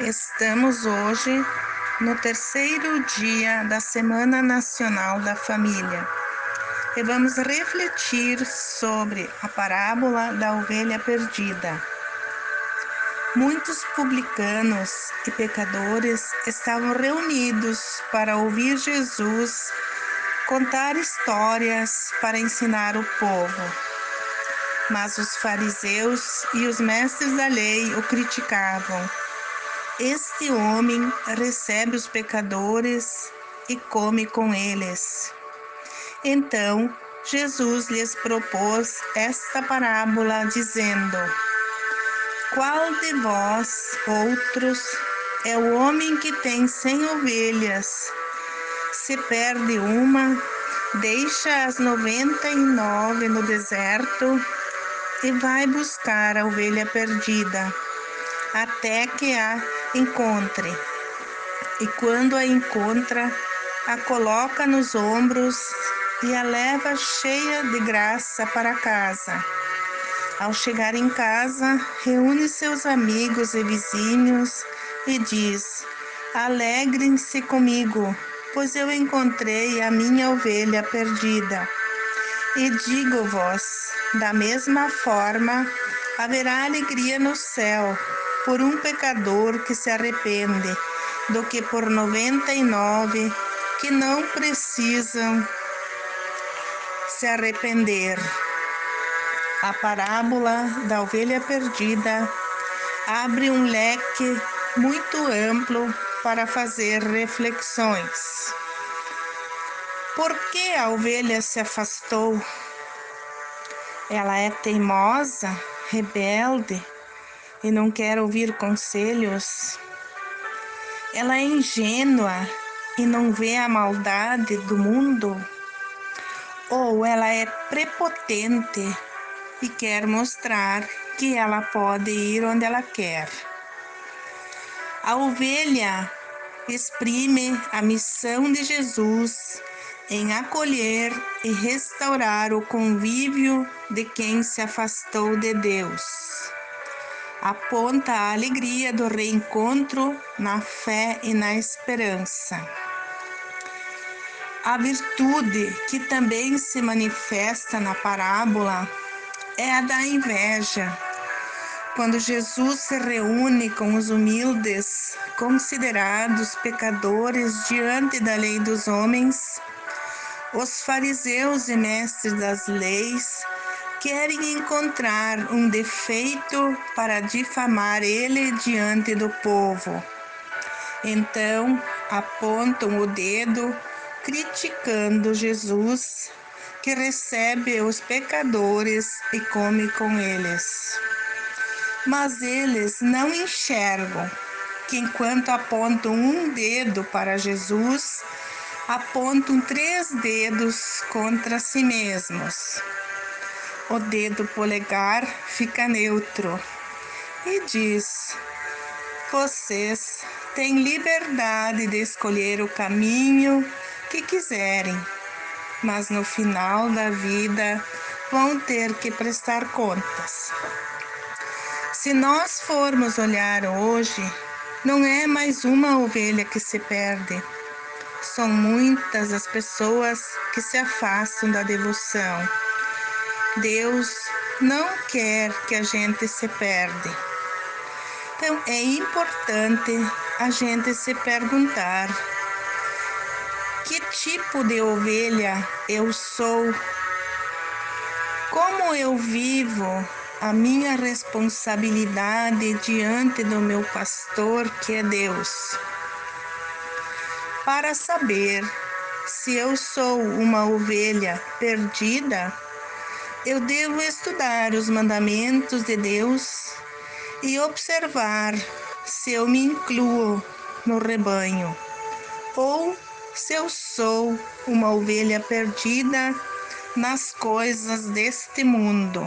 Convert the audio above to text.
Estamos hoje no terceiro dia da Semana Nacional da Família e vamos refletir sobre a parábola da ovelha perdida. Muitos publicanos e pecadores estavam reunidos para ouvir Jesus contar histórias para ensinar o povo. Mas os fariseus e os mestres da lei o criticavam este homem recebe os pecadores e come com eles. Então Jesus lhes propôs esta parábola, dizendo: Qual de vós, outros, é o homem que tem cem ovelhas? Se perde uma, deixa as noventa e nove no deserto e vai buscar a ovelha perdida, até que a encontre. E quando a encontra, a coloca nos ombros e a leva cheia de graça para casa. Ao chegar em casa, reúne seus amigos e vizinhos e diz: Alegrem-se comigo, pois eu encontrei a minha ovelha perdida. E digo-vos, da mesma forma, haverá alegria no céu por um pecador que se arrepende do que por 99 que não precisam se arrepender. A parábola da ovelha perdida abre um leque muito amplo para fazer reflexões. Por que a ovelha se afastou? Ela é teimosa, rebelde, e não quer ouvir conselhos. Ela é ingênua e não vê a maldade do mundo. Ou ela é prepotente e quer mostrar que ela pode ir onde ela quer. A ovelha exprime a missão de Jesus em acolher e restaurar o convívio de quem se afastou de Deus aponta a alegria do reencontro na fé e na esperança. A virtude que também se manifesta na parábola é a da inveja. Quando Jesus se reúne com os humildes, considerados pecadores diante da lei dos homens, os fariseus e mestres das leis querem encontrar um defeito para difamar ele diante do povo. Então apontam o dedo criticando Jesus, que recebe os pecadores e come com eles. Mas eles não enxergam que enquanto apontam um dedo para Jesus, apontam três dedos contra si mesmos o dedo polegar fica neutro e diz: Vocês têm liberdade de escolher o caminho que quiserem, mas no final da vida vão ter que prestar contas. Se nós formos olhar hoje, não é mais uma ovelha que se perde. São muitas as pessoas que se afastam da devoção Deus não quer que a gente se perde. Então é importante a gente se perguntar que tipo de ovelha eu sou? Como eu vivo a minha responsabilidade diante do meu pastor, que é Deus? Para saber se eu sou uma ovelha perdida eu devo estudar os mandamentos de Deus e observar se eu me incluo no rebanho ou se eu sou uma ovelha perdida nas coisas deste mundo.